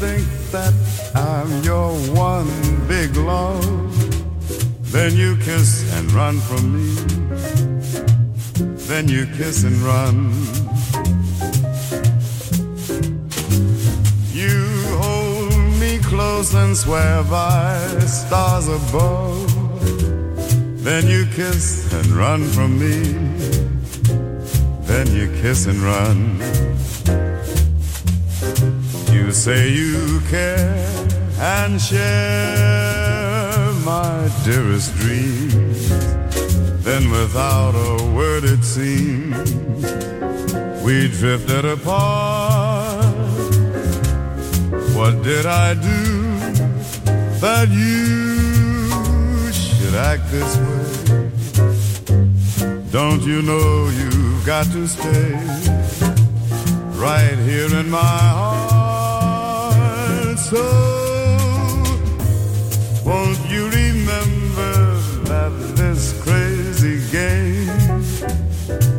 Think that I'm your one big love. Then you kiss and run from me. Then you kiss and run. You hold me close and swear by stars above. Then you kiss and run from me. Then you kiss and run. You say you care and share my dearest dreams. Then without a word it seems we drifted apart. What did I do that you should act this way? Don't you know you've got to stay right here in my heart? So won't you remember that this crazy game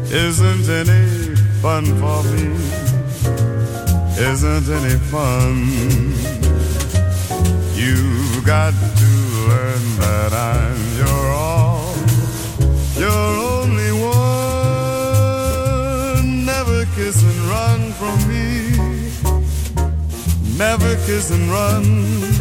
isn't any fun for me? Isn't any fun? You've got to learn that I'm your Never kiss and run.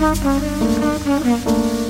Del mondo